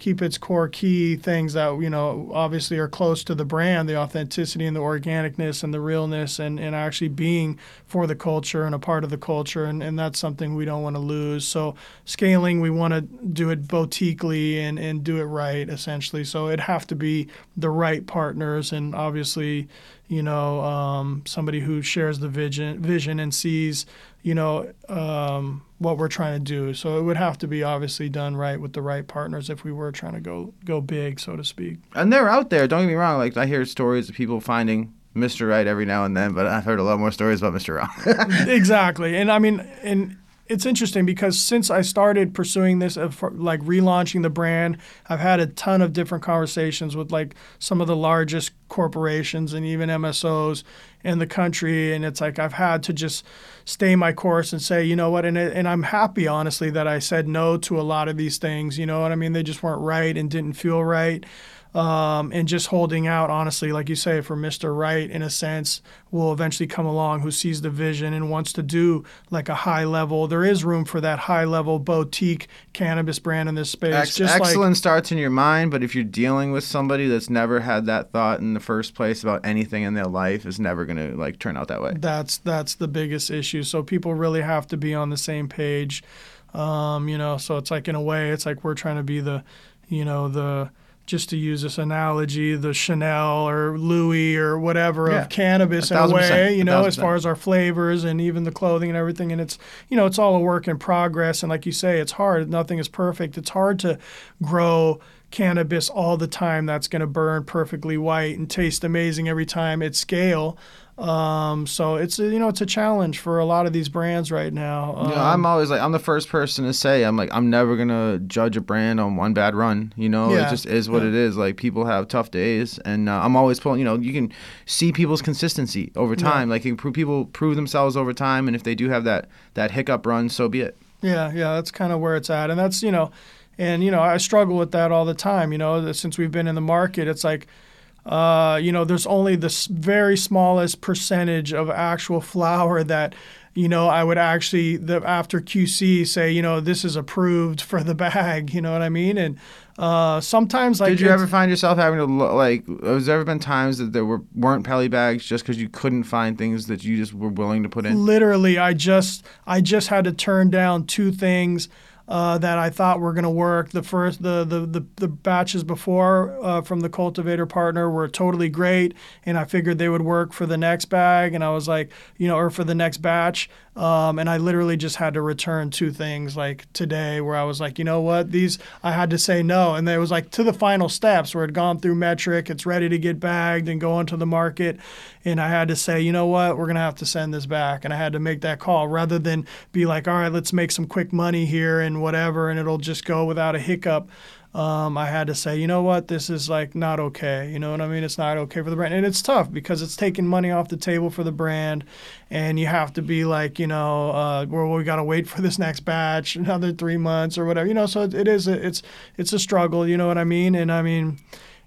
keep its core key things that you know obviously are close to the brand, the authenticity and the organicness and the realness, and and actually being for the culture and a part of the culture, and, and that's something we don't want to lose. So scaling, we want to do it boutiquely and and do it right essentially. So it have to be the right partners, and obviously you know, um, somebody who shares the vision, vision and sees, you know, um, what we're trying to do. So it would have to be obviously done right with the right partners if we were trying to go go big, so to speak. And they're out there. Don't get me wrong. Like I hear stories of people finding Mr. Right every now and then, but I've heard a lot more stories about Mr. Wrong. exactly, and I mean, and it's interesting because since I started pursuing this, uh, like relaunching the brand, I've had a ton of different conversations with like some of the largest corporations and even MSOs in the country. And it's like I've had to just stay my course and say, you know what, and, and I'm happy, honestly, that I said no to a lot of these things. You know what I mean? They just weren't right and didn't feel right um, and just holding out, honestly, like you say, for Mr. Right, in a sense, will eventually come along who sees the vision and wants to do like a high level. There is room for that high level boutique cannabis brand in this space. Ex- just excellent like, starts in your mind, but if you're dealing with somebody that's never had that thought in the first place about anything in their life, is never going to like turn out that way. That's that's the biggest issue. So people really have to be on the same page. Um, you know, so it's like in a way, it's like we're trying to be the, you know, the just to use this analogy, the Chanel or Louis or whatever Yeah. of cannabis in a way, you know, as far as our flavors and even the clothing and everything. And it's, you know, it's all a work in progress. And like you say, it's hard. Nothing is perfect. It's hard to grow cannabis all the time that's going to burn perfectly white and taste amazing every time at scale. Um, so it's a, you know it's a challenge for a lot of these brands right now. Um, know, I'm always like I'm the first person to say I'm like I'm never gonna judge a brand on one bad run. You know, Yeah. it just is what Yeah. it is. Like people have tough days, and uh, I'm always pulling. You know, you can see people's consistency over Yeah. time. Like you prove, people prove themselves over time, and if they do have that that hiccup run, so be it. Yeah, yeah, that's kind of where it's at, and that's you know, and you know, I struggle with that all the time. You know, since we've been in the market, it's like, uh, you know, there's only this very smallest percentage of actual flour that, you know, I would actually the after QC say, you know, this is approved for the bag. You know what I mean? And uh, sometimes like Did you ever find yourself having to lo- like? Has there ever been times that there were weren't pelly bags just because you couldn't find things that you just were willing to put in? literally i just i just had to turn down two things uh, that I thought were going to work. The first, the the the, the batches before uh, from the cultivator partner were totally great, and I figured they would work for the next bag. And I was like, you know, or for the next batch. Um, and I literally just had to return two things like today, where I was like, you know what, these I had to say no, and it was like to the final steps where it gone through Metrc, it's ready to get bagged and go onto the market, and I had to say, you know what, we're gonna have to send this back, and I had to make that call rather than be like, all right, let's make some quick money here and whatever, and it'll just go without a hiccup. Um, I had to say, you know what, this is like not okay. You know what I mean? It's not okay for the brand, and it's tough because it's taking money off the table for the brand, and you have to be like, you know, uh, well, we got to wait for this next batch, another three months or whatever. You know, so it, it is, a, it's, it's a struggle. You know what I mean? And I mean,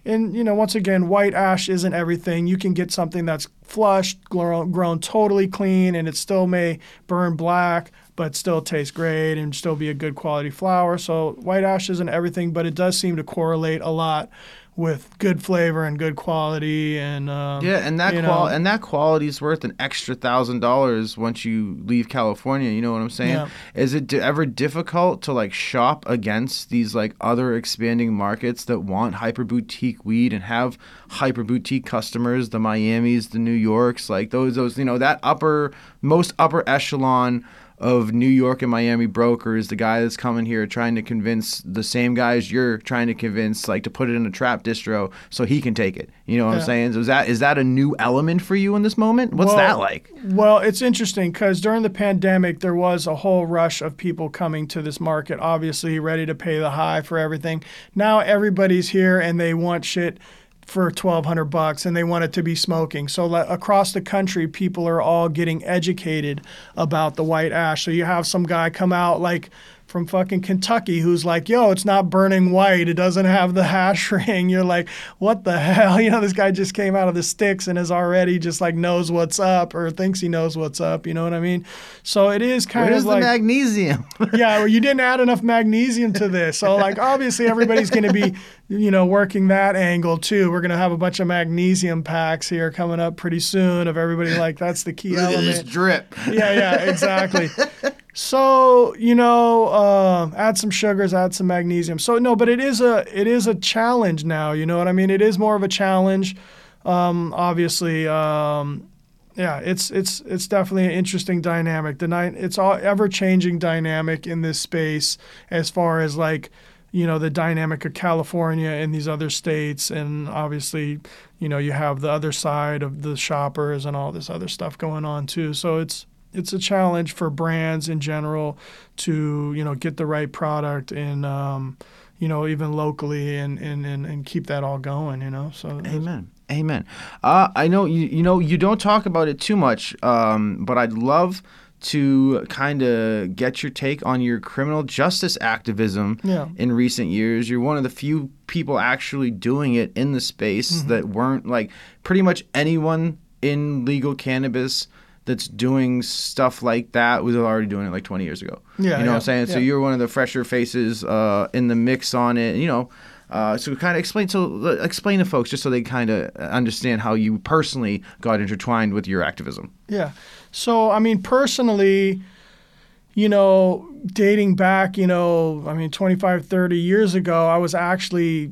and you know, once again, white ash isn't everything. You can get something that's flushed, grown, grown totally clean, and it still may burn black, but still taste great and still be a good quality flower. So white ash isn't everything, but it does seem to correlate a lot with good flavor and good quality and um, Yeah, and that qual and that quality is worth an extra thousand dollars once you leave California. You know what I'm saying? Yeah. Is it ever difficult to like shop against these like other expanding markets that want hyper boutique weed and have hyper boutique customers, the Miamis, the New Yorks, like those those you know that upper most upper echelon of New York and Miami brokers, the guy that's coming here trying to convince the same guys you're trying to convince, like to put it in a trap distro so he can take it. You know what Yeah. I'm saying? So is that is that a new element for you in this moment? What's Well, that like? Well, it's interesting because during the pandemic, there was a whole rush of people coming to this market, obviously ready to pay the high for everything. Now everybody's here and they want shit for 1200 bucks and they want it to be smoking. So like, across the country, people are all getting educated about the white ash. So you have some guy come out like from fucking Kentucky who's like, yo, it's not burning white. It doesn't have the hash ring. You're like, what the hell? You know, this guy just came out of the sticks and is already just like knows what's up or thinks he knows what's up. You know what I mean? So it is kind Where's of like the magnesium? yeah, well, you didn't add enough magnesium to this. So, like, obviously, everybody's going to be, you know, working that angle too. We're going to have a bunch of magnesium packs here coming up pretty soon of everybody like, that's the key Look at element. this drip. yeah, yeah, exactly. So you know, uh, add some sugars, add some magnesium. So no, but it is a it is a challenge now. You know what I mean? It is more of a challenge. Um, obviously, um, yeah, it's it's it's definitely an interesting dynamic. The night it's all ever changing dynamic in this space as far as like you know the dynamic of California and these other states, and obviously you know you have the other side of the shoppers and all this other stuff going on too. So it's it's a challenge for brands in general to you know get the right product and um, you know even locally and, and, and, and keep that all going you know so Amen. Amen. Uh, I know you. You know you don't talk about it too much, um, but I'd love to kind of get your take on your criminal justice activism Yeah. in recent years. You're one of the few people actually doing it in the space Mm-hmm. that weren't like pretty much anyone in legal cannabis that's doing stuff like that was already doing it like 20 years ago. Yeah, You know what I'm saying? So you're one of the fresher faces uh, in the mix on it, you know. Uh, so kind of explain to explain to folks just so they kind of understand how you personally got intertwined with your activism. Yeah. So, I mean, personally, you know, dating back, you know, I mean, 25, 30 years ago, I was actually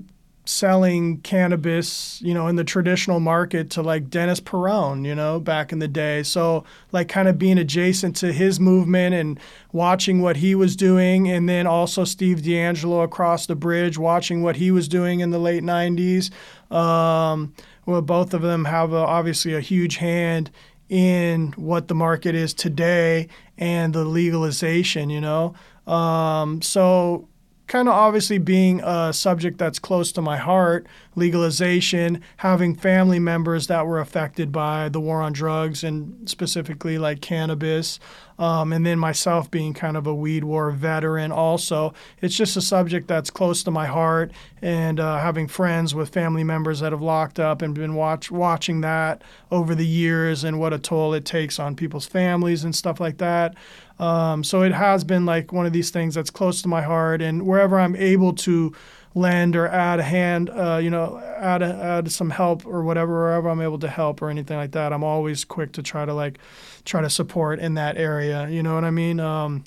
selling cannabis, you know, in the traditional market to like Dennis Peron, you know, back in the day. So, like, kind of being adjacent to his movement and watching what he was doing. And then also Steve DeAngelo across the bridge, watching what he was doing in the late 90s. Um, well, both of them have a, obviously a huge hand in what the market is today and the legalization, you know. Um, so, kind of obviously being a subject that's close to my heart, legalization, having family members that were affected by the war on drugs and specifically like cannabis, um, and then myself being kind of a weed war veteran also. It's just a subject that's close to my heart, and uh, having friends with family members that have locked up and been watch watching that over the years and what a toll it takes on people's families and stuff like that. Um, so it has been like one of these things that's close to my heart, and wherever I'm able to lend or add a hand, uh, you know, add a, add some help or whatever, wherever I'm able to help or anything like that, I'm always quick to try to like try to support in that area. You know what I mean? Um,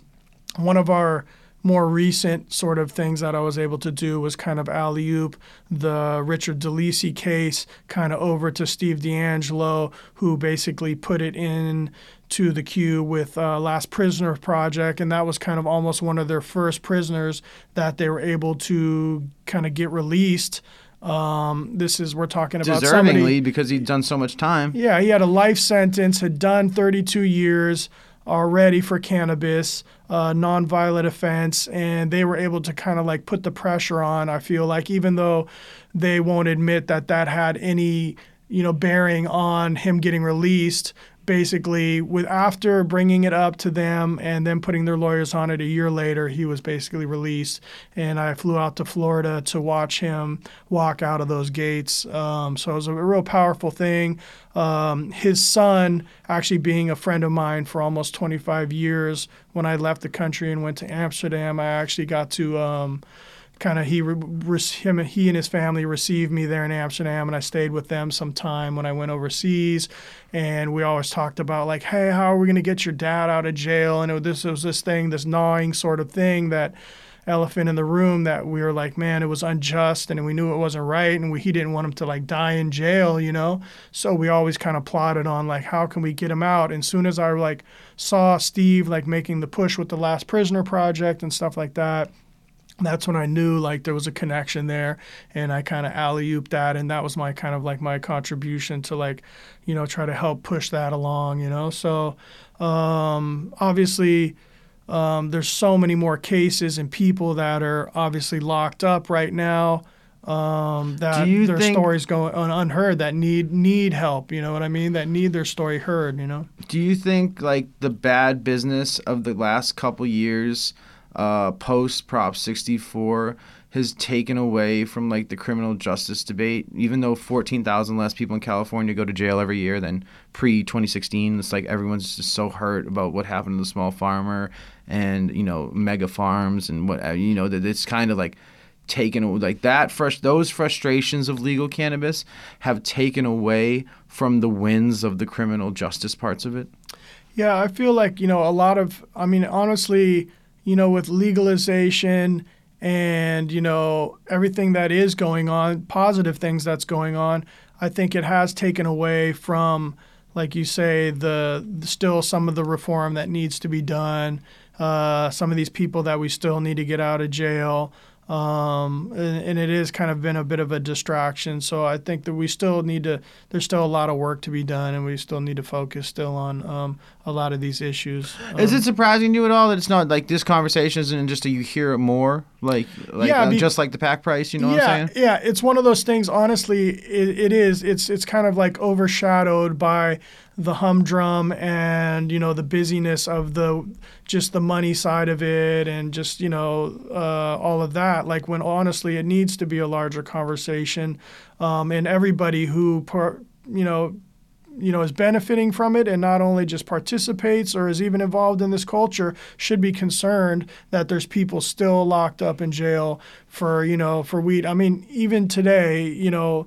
one of our more recent sort of things that I was able to do was kind of alley oop the Richard DeLisi case kind of over to Steve DeAngelo, who basically put it in to the queue with uh, Last Prisoner Project, and that was kind of almost one of their first prisoners that they were able to kind of get released. Um, this is we're talking about Deservingly, somebody. because he'd done so much time. Yeah, he had a life sentence, had done 32 years already for cannabis, uh, nonviolent offense, and they were able to kind of like put the pressure on. I feel like even though they won't admit that that had any you know bearing on him getting released. Basically, with after bringing it up to them and then putting their lawyers on it a year later, he was basically released. And I flew out to Florida to watch him walk out of those gates. Um, so it was a real powerful thing. Um, his son, actually being a friend of mine for almost 25 years, when I left the country and went to Amsterdam, I actually got to. Um, kind of he re- him he and his family received me there in Amsterdam and I stayed with them some time when I went overseas. And we always talked about like hey how are we going to get your dad out of jail? And it this was this thing this gnawing sort of thing that elephant in the room that we were like man it was unjust and we knew it wasn't right and we, he didn't want him to like die in jail you know? So we always kind of plotted on like how can we get him out? And soon as I like saw Steve like making the push with the last prisoner project and stuff like that that's when I knew like there was a connection there and I kind of alley ooped that and that was my kind of like my contribution to like you know try to help push that along you know? So um, obviously um, there's so many more cases and people that are obviously locked up right now um, that their think- stories go un- unheard that need need help you know what I mean? That need their story heard you know? Do you think like the bad business of the last couple years uh, post Prop 64 has taken away from like the criminal justice debate. Even though 14,000 less people in California go to jail every year than pre 2016, it's like everyone's just so hurt about what happened to the small farmer and you know mega farms and what uh, you know that it's kind of like taken like that fresh those frustrations of legal cannabis have taken away from the wins of the criminal justice parts of it. Yeah, I feel like you know a lot of. I mean, honestly, you know, with legalization and you know everything that is going on, positive things that's going on, I think it has taken away from, like you say, the still some of the reform that needs to be done. Uh, some of these people that we still need to get out of jail. Um, and, and, it is kind of been a bit of a distraction. So I think that we still need to. There's still a lot of work to be done, and we still need to focus still on um, a lot of these issues. Um, is it surprising to you at all that it's not like this conversation isn't just a, you hear it more, like like yeah, uh, be, just like the pack price? You know yeah, what I'm saying? Yeah, it's one of those things. Honestly, it, it is. It's it's kind of like overshadowed by the humdrum and you know the busyness of the just the money side of it and just you know uh, all of that. Like when honestly it needs to be a larger conversation um, and everybody who par- you know you know is benefiting from it and not only just participates or is even involved in this culture should be concerned that there's people still locked up in jail for you know for weed. I mean even today you know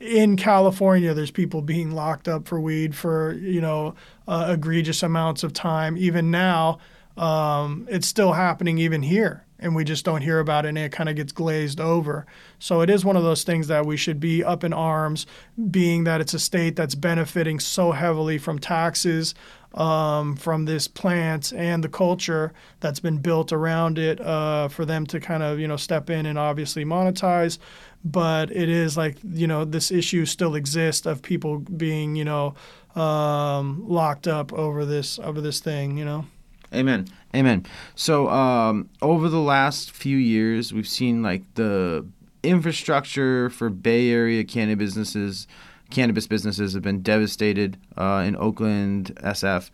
in California, there's people being locked up for weed for you know uh, egregious amounts of time. Even now, um, it's still happening even here, and we just don't hear about it, and it kind of gets glazed over. So it is one of those things that we should be up in arms, being that it's a state that's benefiting so heavily from taxes. Um, from this plant and the culture that's been built around it uh, for them to kind of you know step in and obviously monetize but it is like you know this issue still exists of people being you know um, locked up over this over this thing you know? Amen. Amen. So um, over the last few years we've seen like the infrastructure for bay area cannabis businesses cannabis businesses have been devastated uh, in oakland sf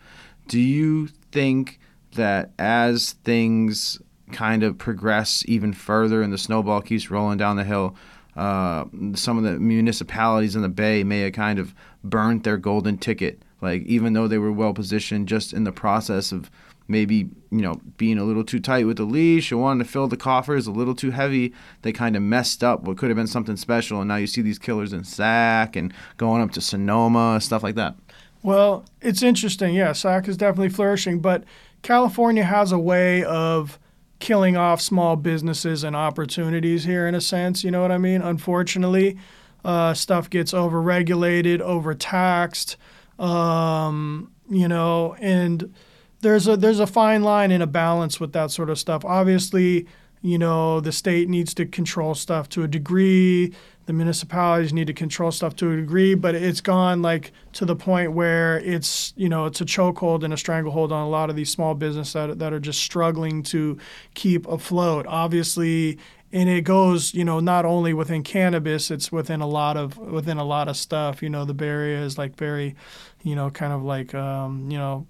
do you think that as things kind of progress even further and the snowball keeps rolling down the hill uh, some of the municipalities in the Bay may have kind of burnt their golden ticket. Like even though they were well positioned, just in the process of maybe you know being a little too tight with the leash or wanting to fill the coffers a little too heavy, they kind of messed up what could have been something special. And now you see these killers in Sac and going up to Sonoma, stuff like that. Well, it's interesting. Yeah, Sac is definitely flourishing, but California has a way of killing off small businesses and opportunities here in a sense. You know what I mean? Unfortunately, uh, stuff gets overregulated, overtaxed, um, you know, and there's a there's a fine line and a balance with that sort of stuff. Obviously, you know, the state needs to control stuff to a degree the municipalities need to control stuff to a degree, but it's gone like to the point where it's you know it's a chokehold and a stranglehold on a lot of these small businesses that that are just struggling to keep afloat. Obviously, and it goes you know not only within cannabis, it's within a lot of within a lot of stuff. You know, the Area is like very, you know, kind of like um, you know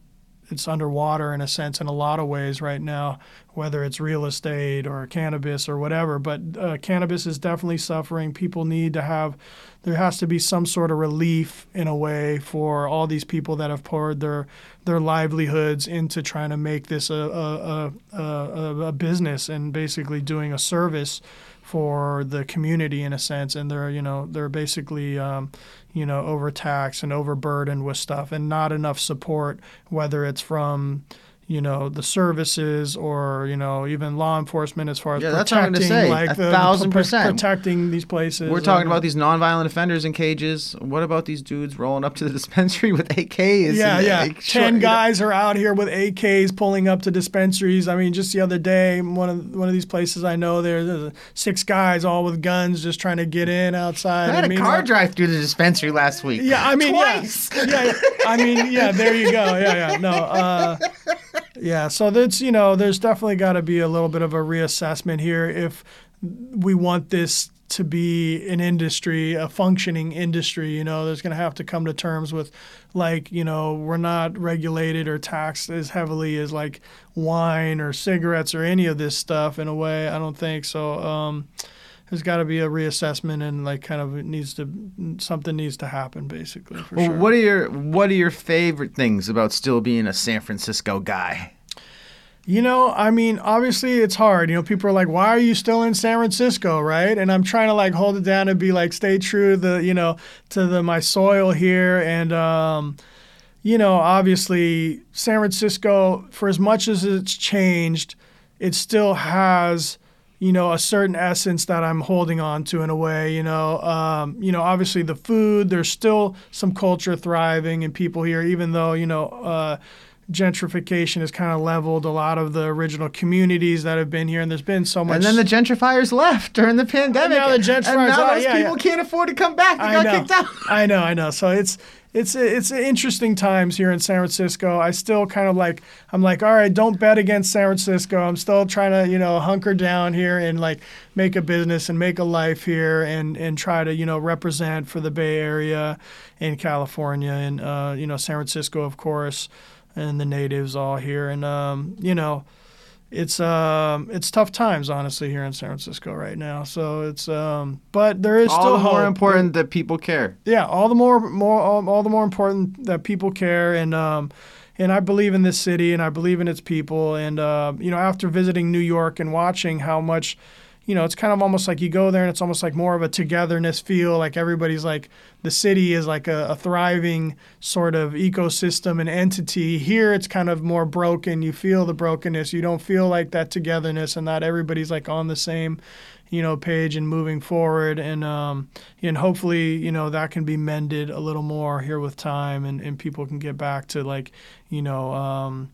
it's underwater in a sense in a lot of ways right now, whether it's real estate or cannabis or whatever. But uh, cannabis is definitely suffering. People need to have, there has to be some sort of relief in a way for all these people that have poured their their livelihoods into trying to make this a a, a, a, a business and basically doing a service for the community in a sense, and they're you know they're basically um, you know overtaxed and overburdened with stuff, and not enough support, whether it's from you know the services or you know even law enforcement as far as yeah, protecting that's say. like a the, thousand percent protecting these places. We're talking about these nonviolent offenders in cages. What about these dudes rolling up to the dispensary with AKs? Yeah, yeah. Like, Ten guys are out here with AKs pulling up to dispensaries. I mean, just the other day, one of one of these places I know there, there's six guys all with guns just trying to get in outside. I had a car drive through the dispensary last week. Yeah, I mean, Twice. yeah, yeah. I mean, yeah. There you go. Yeah, yeah. No. Uh, yeah, so that's you know, there's definitely got to be a little bit of a reassessment here if we want this to be an industry, a functioning industry. You know, there's going to have to come to terms with, like, you know, we're not regulated or taxed as heavily as like wine or cigarettes or any of this stuff. In a way, I don't think so. Um, there's got to be a reassessment and like kind of it needs to something needs to happen basically for Well, sure. what are your what are your favorite things about still being a San Francisco guy? You know, I mean, obviously it's hard. You know, people are like, "Why are you still in San Francisco?" Right? And I'm trying to like hold it down and be like, stay true to the, you know, to the my soil here. And um, you know, obviously San Francisco, for as much as it's changed, it still has, you know, a certain essence that I'm holding on to in a way. You know, um, you know, obviously the food. There's still some culture thriving and people here, even though you know. Uh, gentrification has kind of leveled a lot of the original communities that have been here, and there's been so much. And then the gentrifiers left during the pandemic. now the gentrifiers and now those yeah, people yeah. can't afford to come back. They I got know, kicked out. I know, I know. So it's it's it's interesting times here in San Francisco. I still kind of like I'm like, all right, don't bet against San Francisco. I'm still trying to you know hunker down here and like make a business and make a life here and and try to you know represent for the Bay Area in California and uh, you know San Francisco, of course, and the natives all here and um, you know it's um it's tough times honestly here in San Francisco right now. So it's um but there is All still the more hope. important that people care. Yeah, all the more more all, all the more important that people care and um and I believe in this city and I believe in its people and uh, you know after visiting New York and watching how much you know, it's kind of almost like you go there and it's almost like more of a togetherness feel. Like everybody's like, the city is like a, a thriving sort of ecosystem and entity. Here it's kind of more broken. You feel the brokenness. You don't feel like that togetherness and not everybody's like on the same, you know, page and moving forward. And, um, and hopefully, you know, that can be mended a little more here with time and, and people can get back to like, you know, um,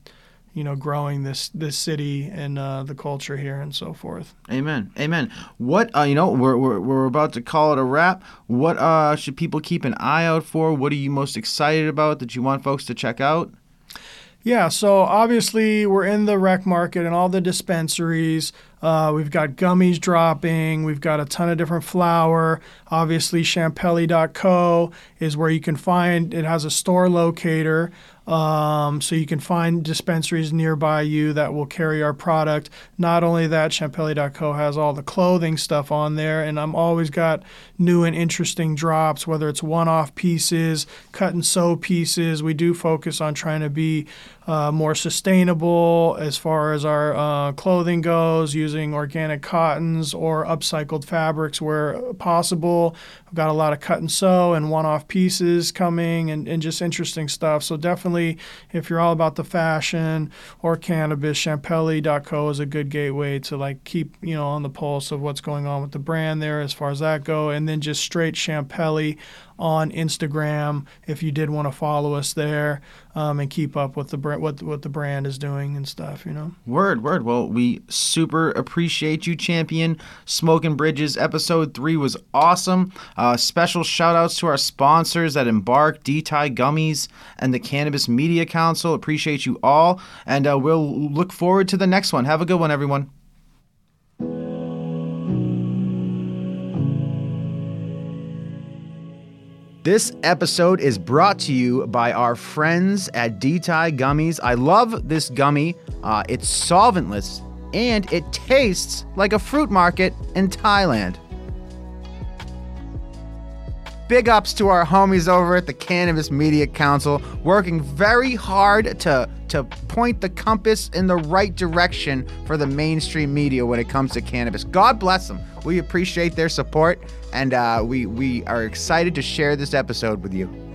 you know, growing this this city and uh, the culture here and so forth. Amen. Amen. What uh, you know, we're, we're we're about to call it a wrap. What uh should people keep an eye out for? What are you most excited about that you want folks to check out? Yeah, so obviously we're in the rec market and all the dispensaries. Uh, we've got gummies dropping. We've got a ton of different flour. Obviously, Champelli.co is where you can find. It has a store locator, um, so you can find dispensaries nearby you that will carry our product. Not only that, Champelli.co has all the clothing stuff on there, and I'm always got new and interesting drops, whether it's one-off pieces, cut and sew pieces. We do focus on trying to be uh, more sustainable as far as our uh, clothing goes, using organic cottons or upcycled fabrics where possible. I've got a lot of cut and sew and one off pieces coming and, and just interesting stuff. So, definitely, if you're all about the fashion or cannabis, Champelli.co is a good gateway to like keep you know on the pulse of what's going on with the brand there as far as that go. And then just straight Champelli on Instagram if you did want to follow us there um, and keep up with the br- what what the brand is doing and stuff. You know. Word, word. Well, we super appreciate you, champion. Smoke and Bridges episode three was awesome. Uh, special shout outs to our sponsors at Embark, D-Tie Gummies, and the Cannabis Media Council. Appreciate you all. And uh, we'll look forward to the next one. Have a good one, everyone. This episode is brought to you by our friends at D-Tie Gummies. I love this gummy. Uh, it's solventless and it tastes like a fruit market in Thailand. Big ups to our homies over at the Cannabis Media Council, working very hard to to point the compass in the right direction for the mainstream media when it comes to cannabis. God bless them. We appreciate their support, and uh, we we are excited to share this episode with you.